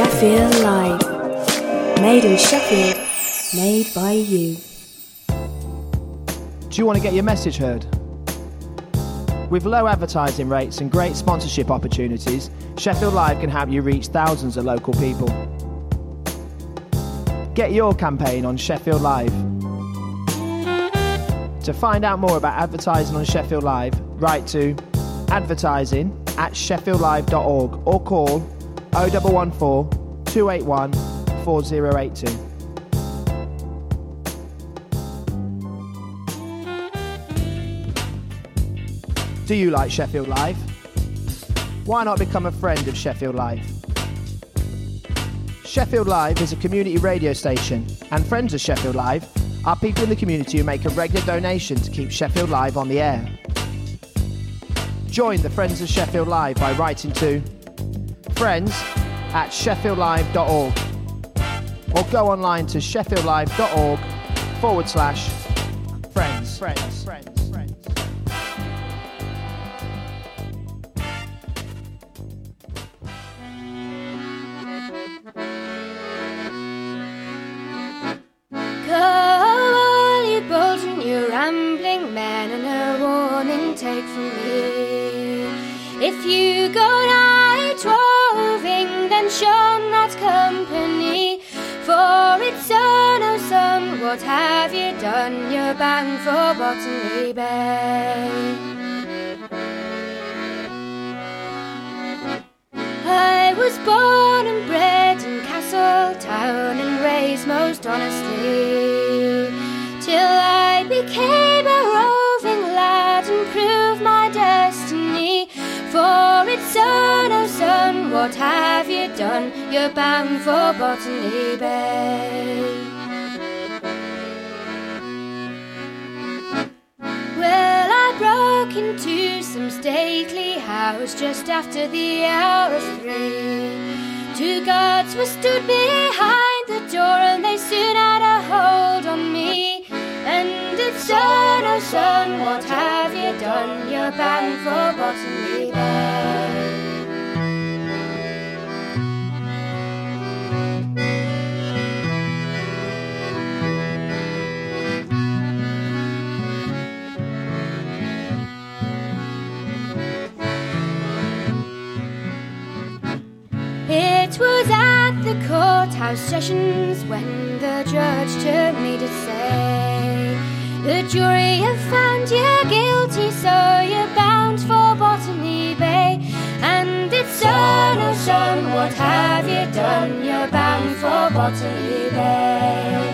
Sheffield Live. Made in Sheffield, made by you. Do you want to get your message heard? With low advertising rates and great sponsorship opportunities, Sheffield Live can help you reach thousands of local people. Get your campaign on Sheffield Live. To find out more about advertising on Sheffield Live, write to advertising at sheffieldlive.org or call 0114 281 4082. Do you like Sheffield Live? Why not become a friend of Sheffield Live? Sheffield Live is a community radio station, and friends of Sheffield Live are people in the community who make a regular donation to keep Sheffield Live on the air. Join the Friends of Sheffield Live by writing to friends at sheffieldlive.org or go online to sheffieldlive.org forward slash friends. friends. friends. friends. Go all you bold you rambling men, and a warning take from me. If you go company. For it's son, what have you done? You're bound for Botany Bay. I was born and bred in Castletown and raised most honestly till I became what have you done? You're bound for Botany Bay. Well, I broke into some stately house just after the hour of three. Two guards were stood behind the door and they soon had a hold on me. And it's son, oh son, what have you done? You're bound for Botany Bay. Courthouse sessions when the judge turned me to say, The jury have found you guilty, so you're bound for Botany Bay. And it's son, oh son, what have you done? You're bound for Botany Bay.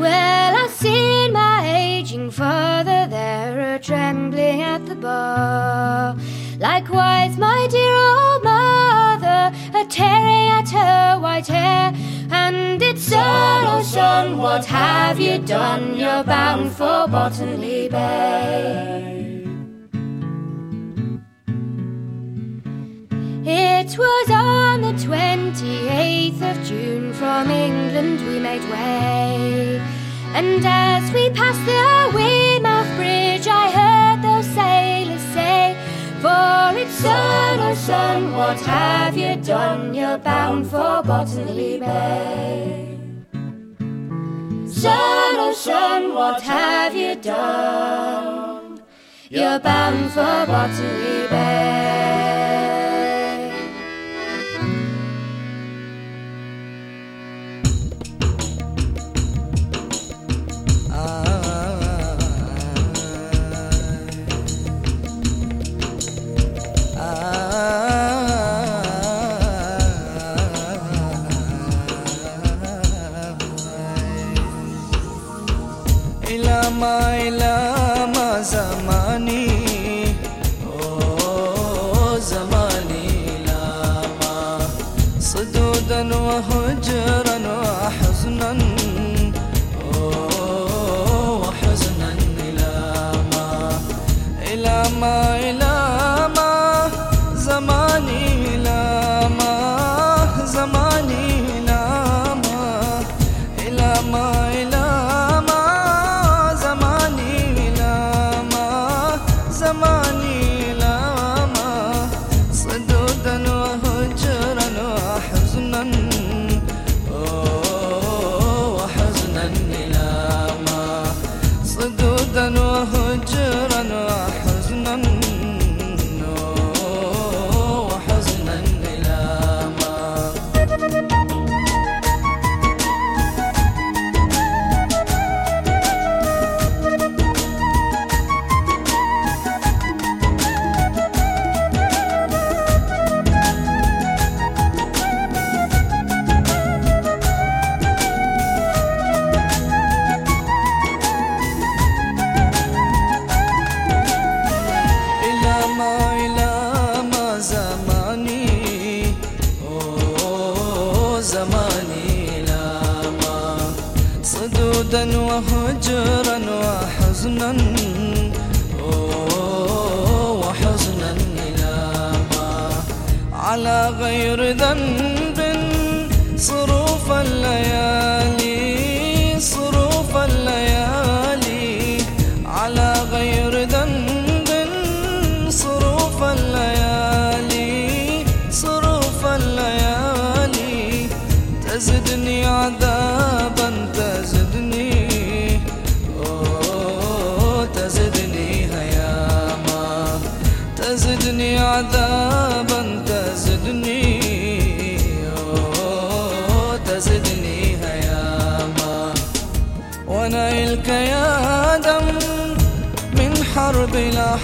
Well, I've seen my aging father there, a trembling at the bar. Likewise, my dear old mother, a tearing at her white hair. And it's son, oh son, what have you done? You're bound for Botany Bay. It was on the 28th of June from England we made way. And as we passed the Weymouth Bridge, I heard son, oh son, what have you done? You're bound for Botany Bay. Son, oh son, what have you done? You're bound for Botany Bay. sevdan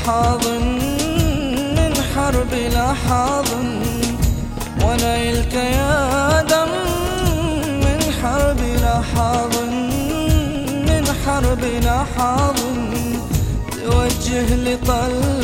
حاضن من حرب لا حاضن ونيلك يا دم من حرب لا حاضن من حرب لا حاضن توجه لطلب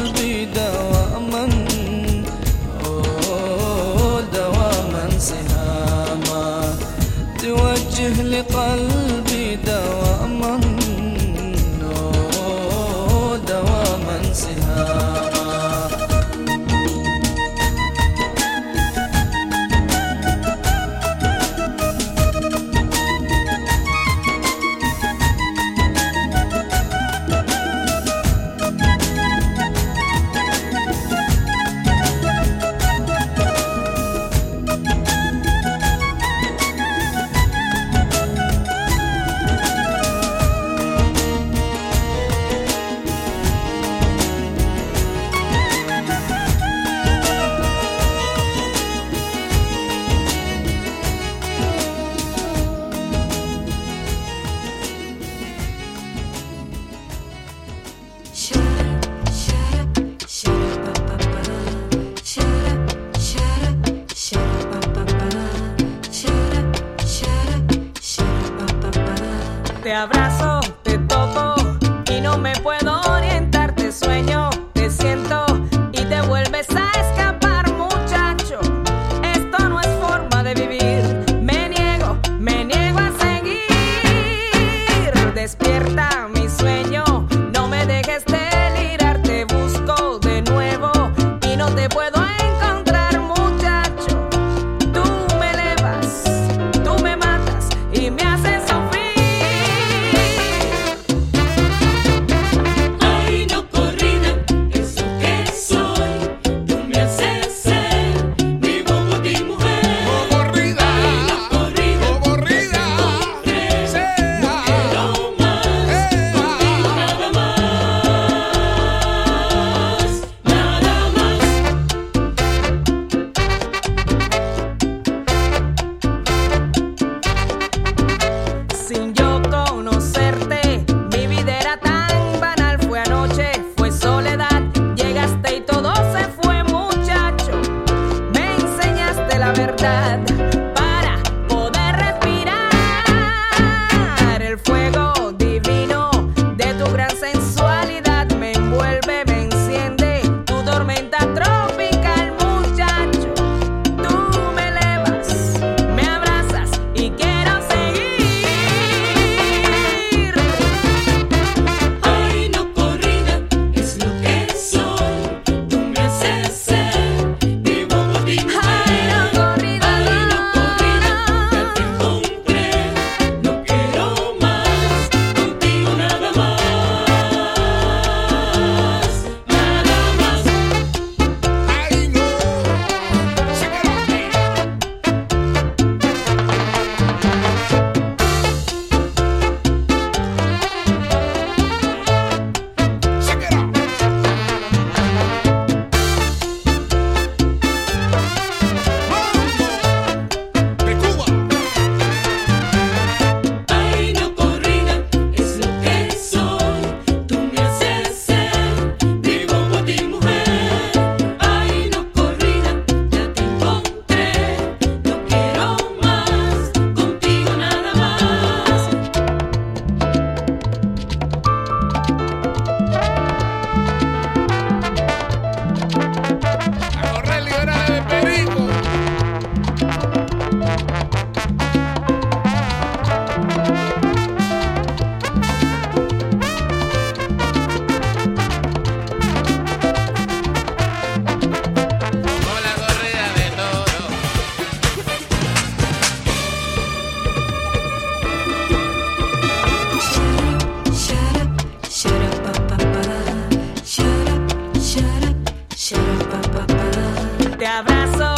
abrazo,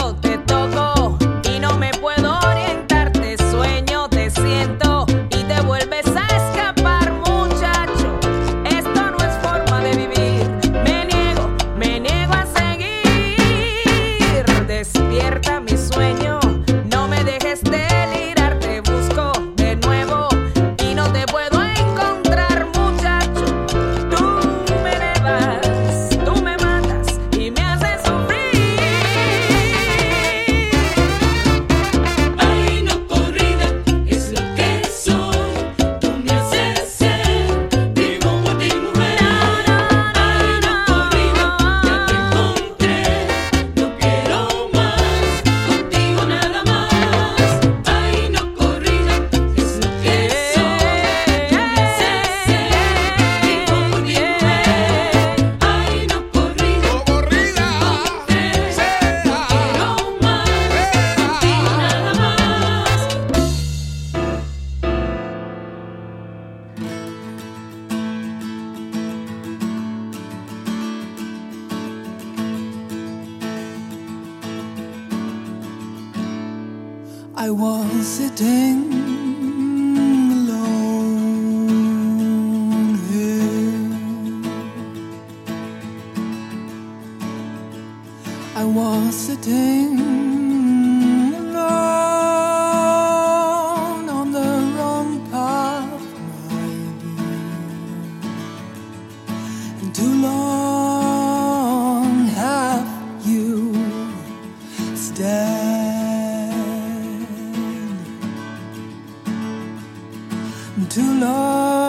Too long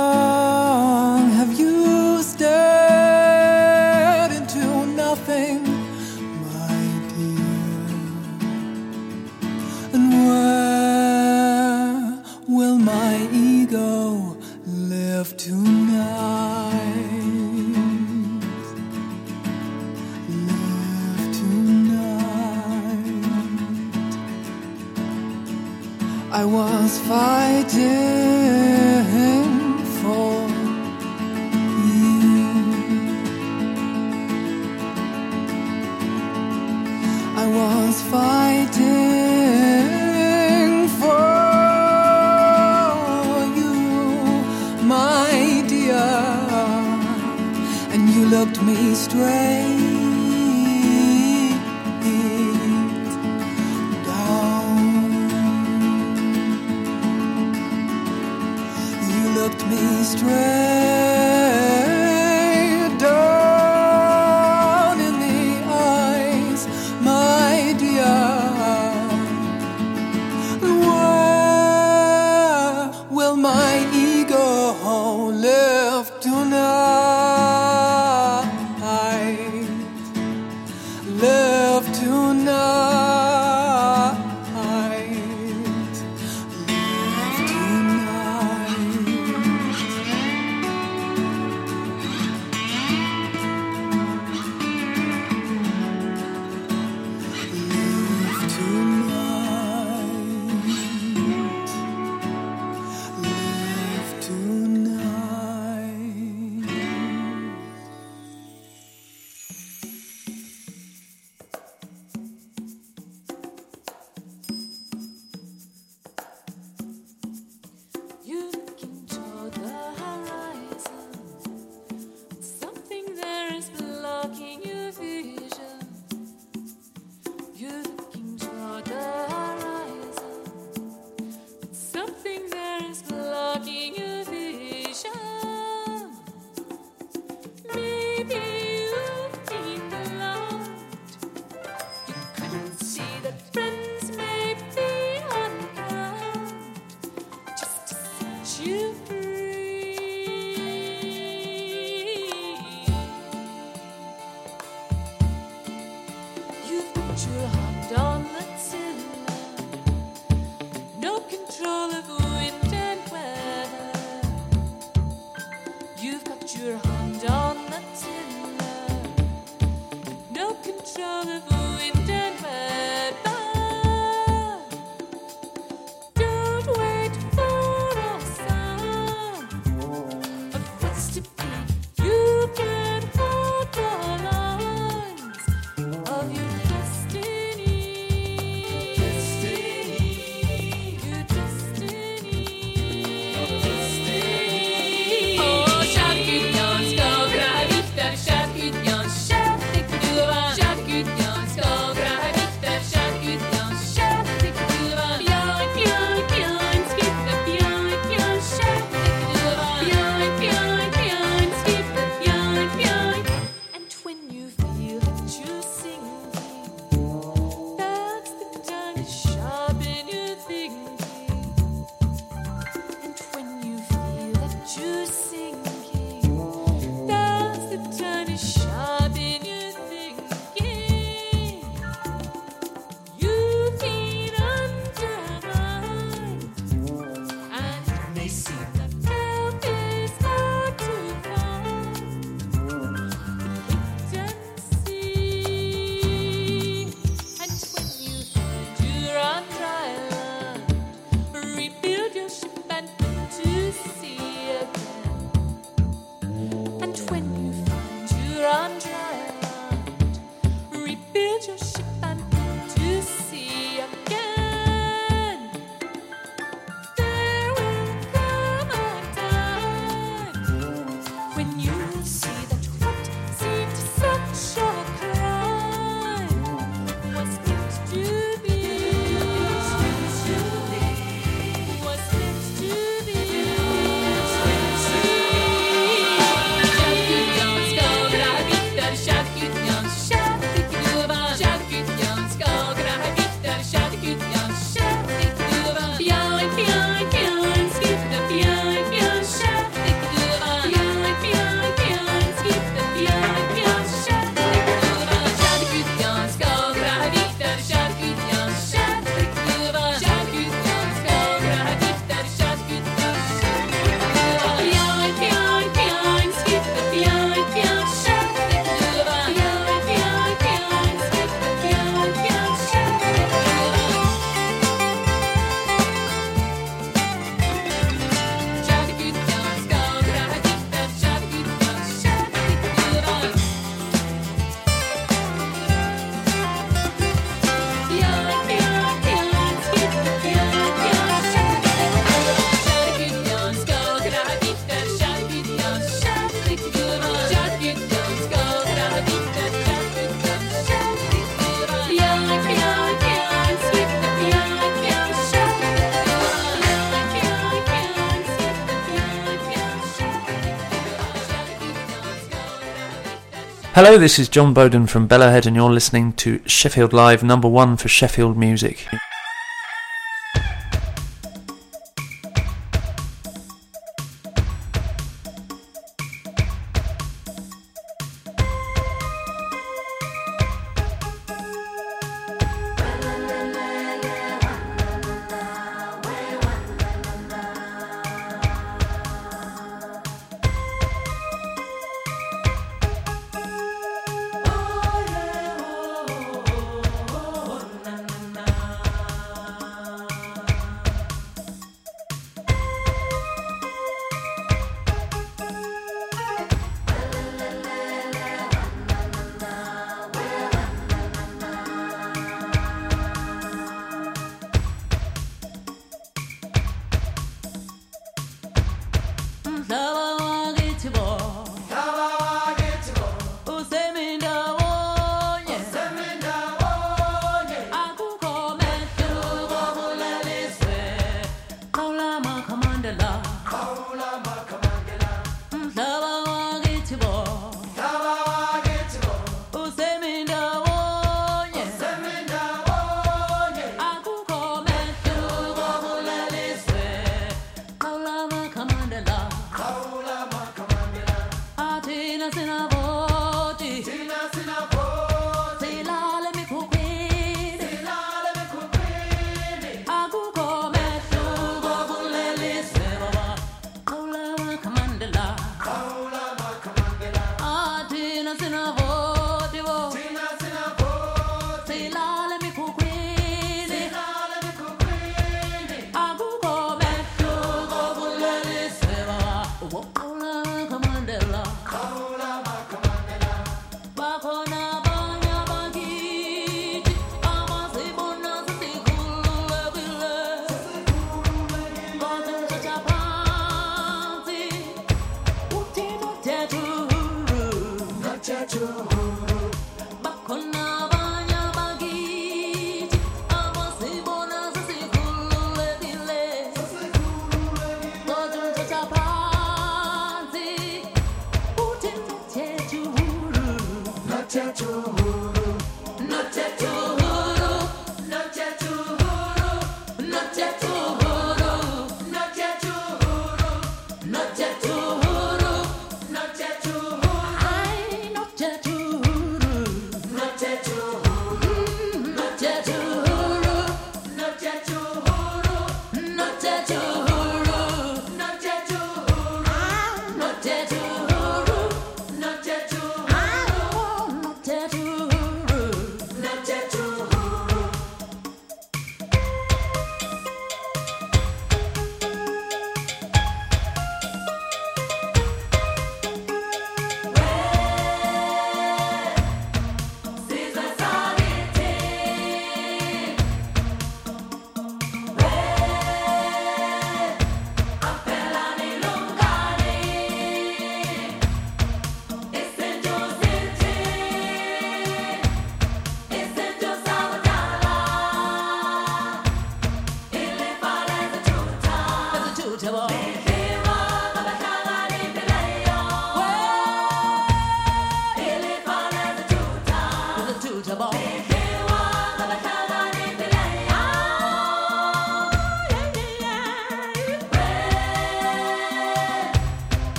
Hello, this is Jon Boden from Bellowhead, and you're listening to Sheffield Live, number one for Sheffield music.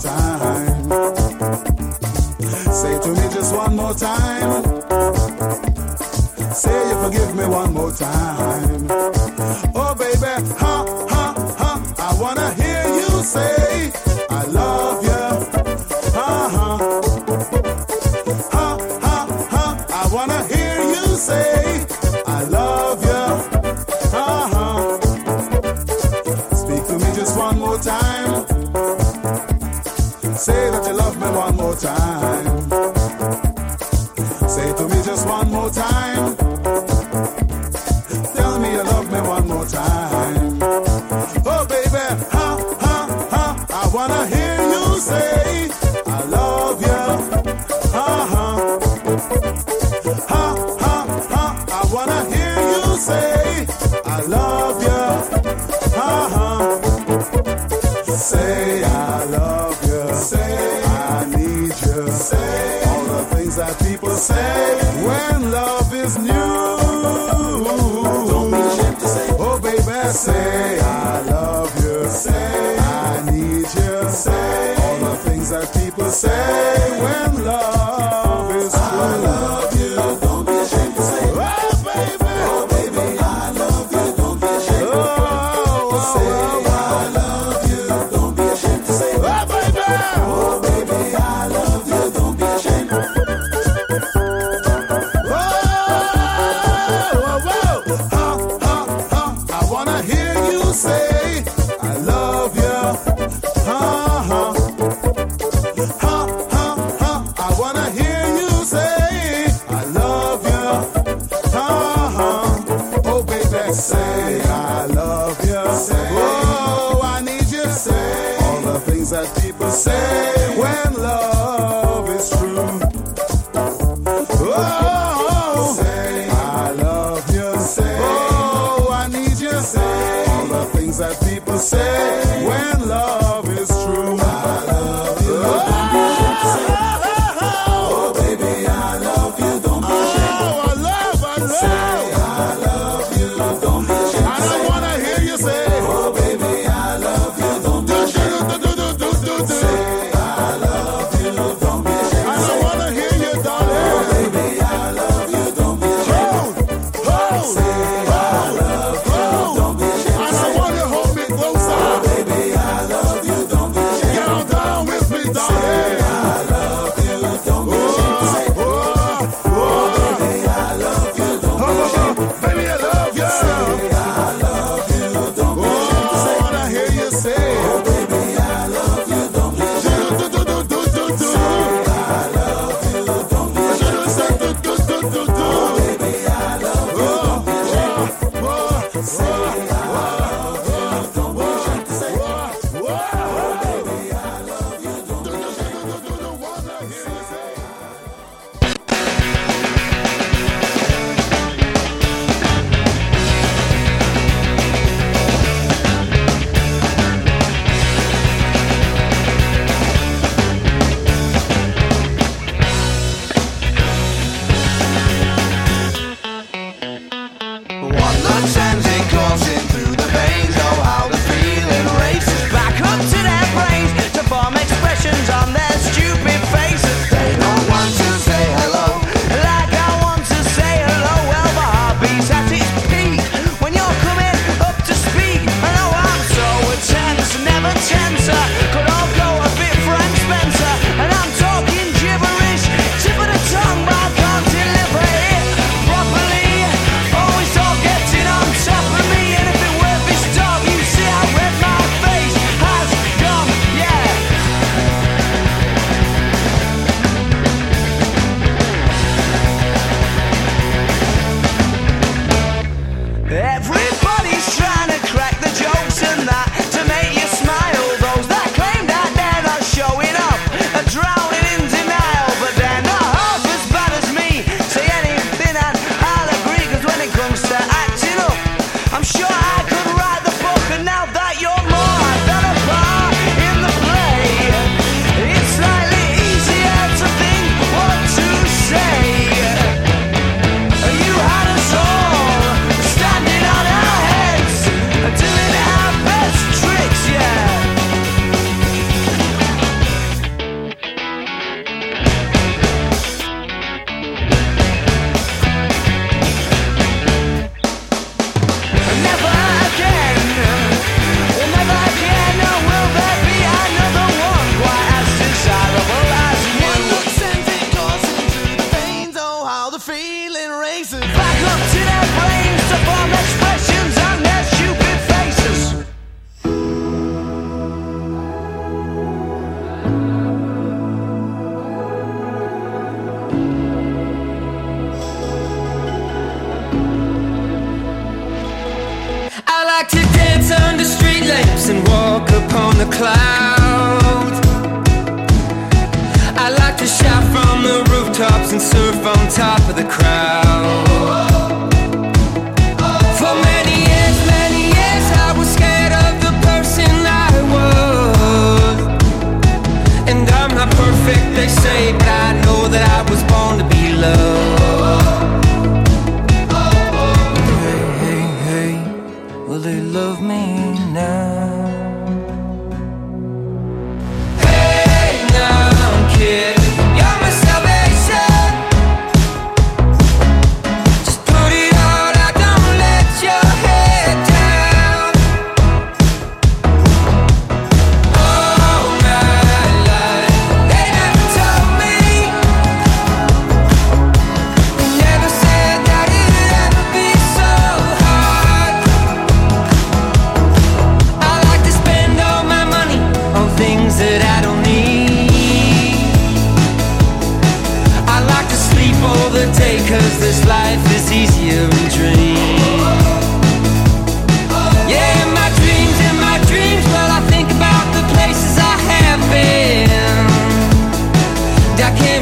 time. Say to me just one more time. Say you forgive me one more time.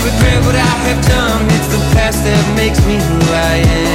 regret what I have done. It's the past that makes me who I am.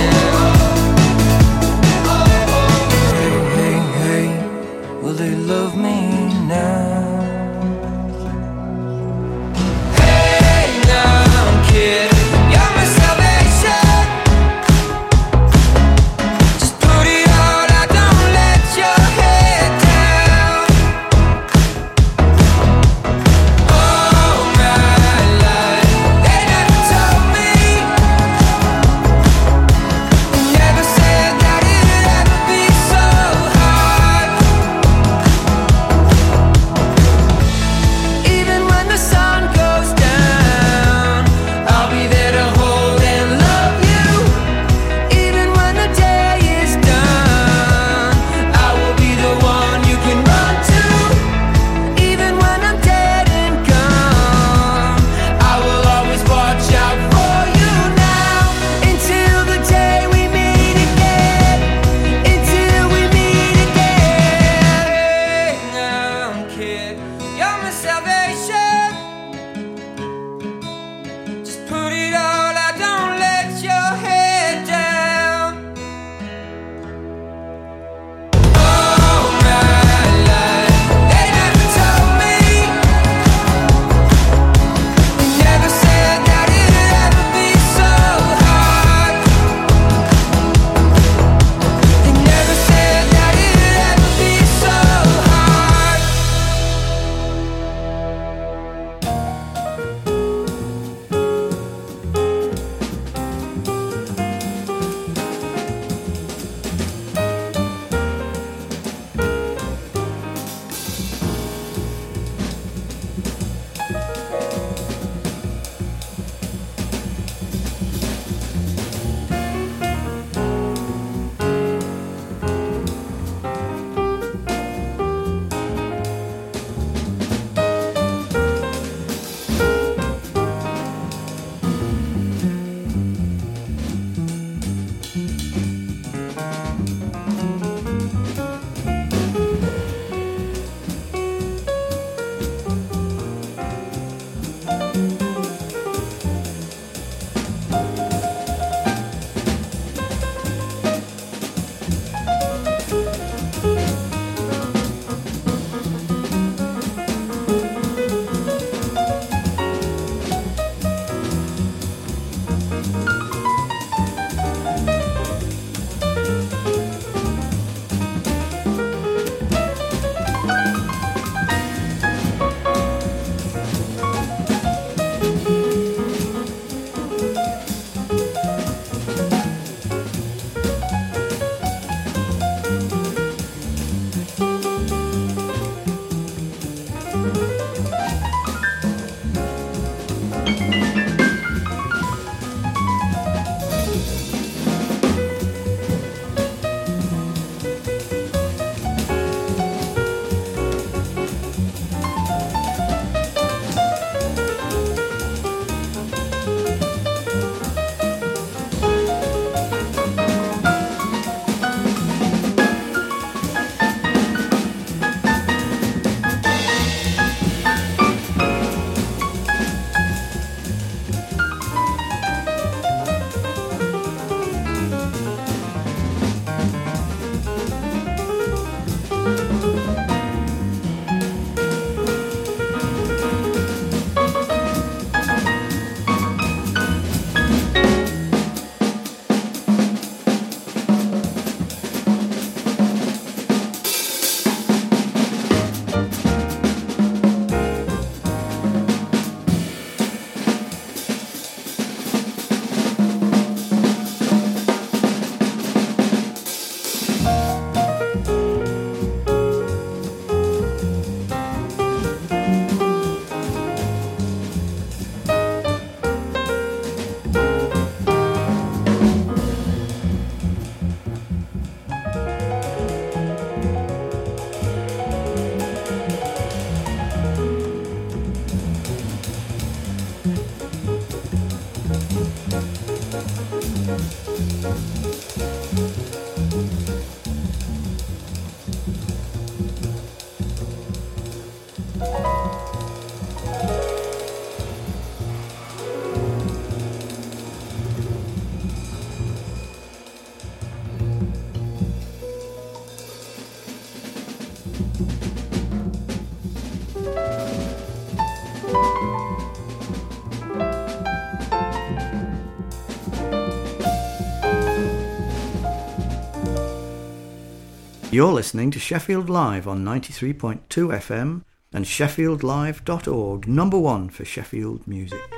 You're listening to Sheffield Live on 93.2 FM and sheffieldlive.org, number one for Sheffield music.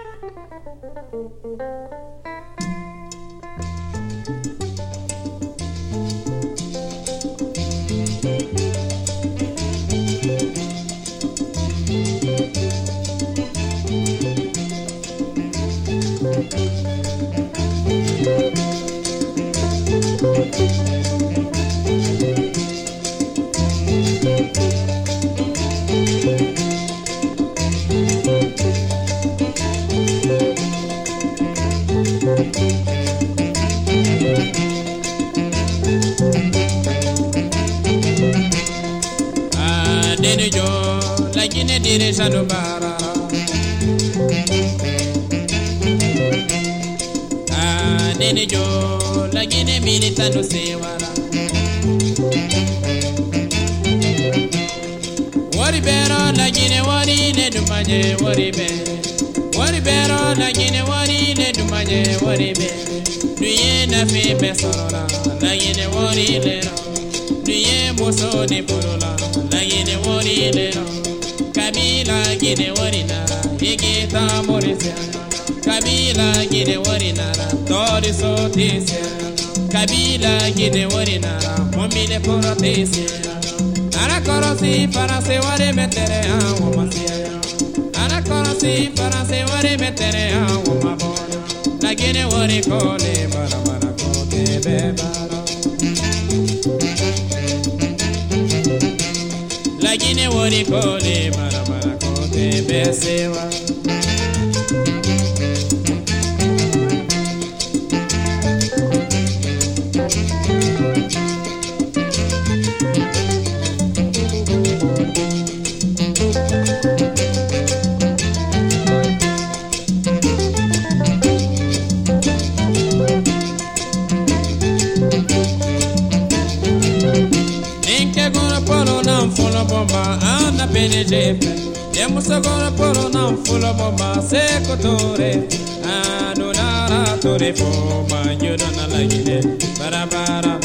Tori Kabila gine wari nara Momile poro tisia Ana korosi para se wari metere a womasia Ana korosi para se wari metere a womabona La gine wari kole bara bara kote bebara La gine wari kole bara bara kote besewa Pene jepe Yemusa gonna polo nam full of bomba Seko tore Anu nara tore foma Yudo na lagine Bara bara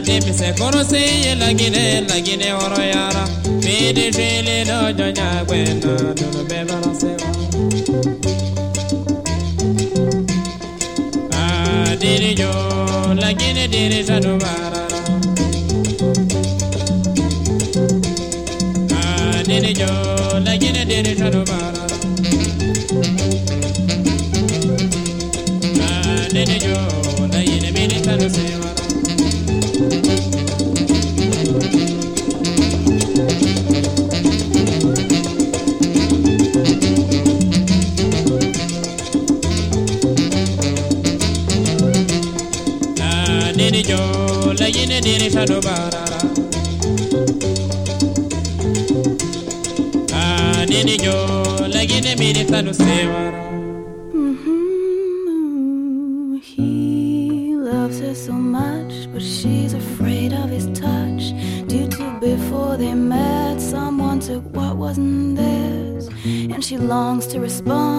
depi se kono se ye lagine Lagine oro yara. Pede jele no jonya gwena Duno bebara sewa Ah, diri jo Lagine diri jadu Ah, diri jo Lagine bini tanu sewara she longs to respond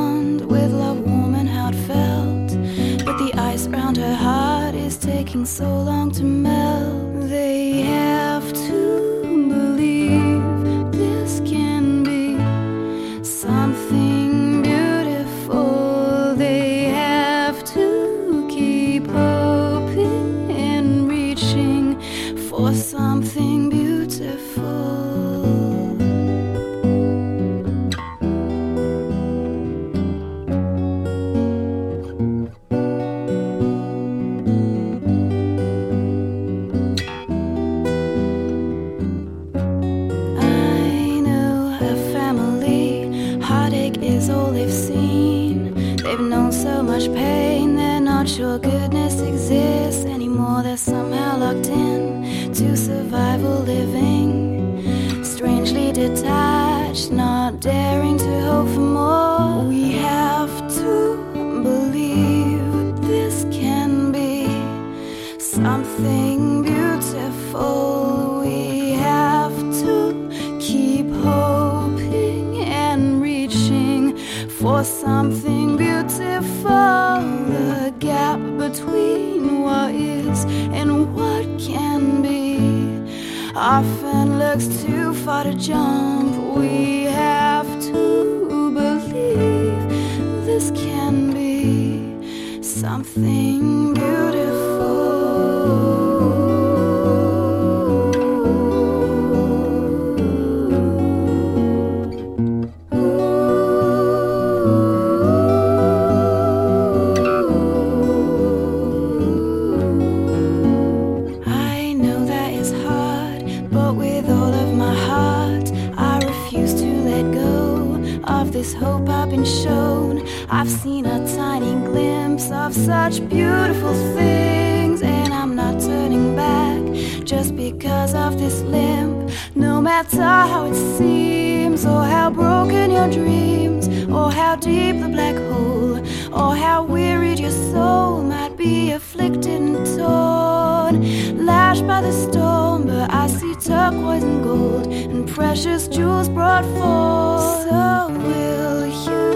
afflicted and torn, lashed by the storm. But I see turquoise and gold and precious jewels brought forth. So will you.